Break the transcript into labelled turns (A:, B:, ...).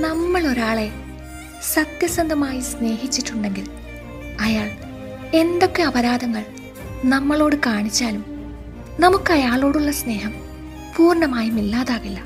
A: നമ്മൾ ഒരാളെ സത്യസന്ധമായി സ്നേഹിച്ചിട്ടുണ്ടെങ്കിൽ അയാൾ എന്തൊക്കെ അപരാധങ്ങൾ നമ്മളോട് കാണിച്ചാലും നമുക്ക് അയാളോടുള്ള സ്നേഹം പൂർണമായും ഇല്ലാതാകില്ല.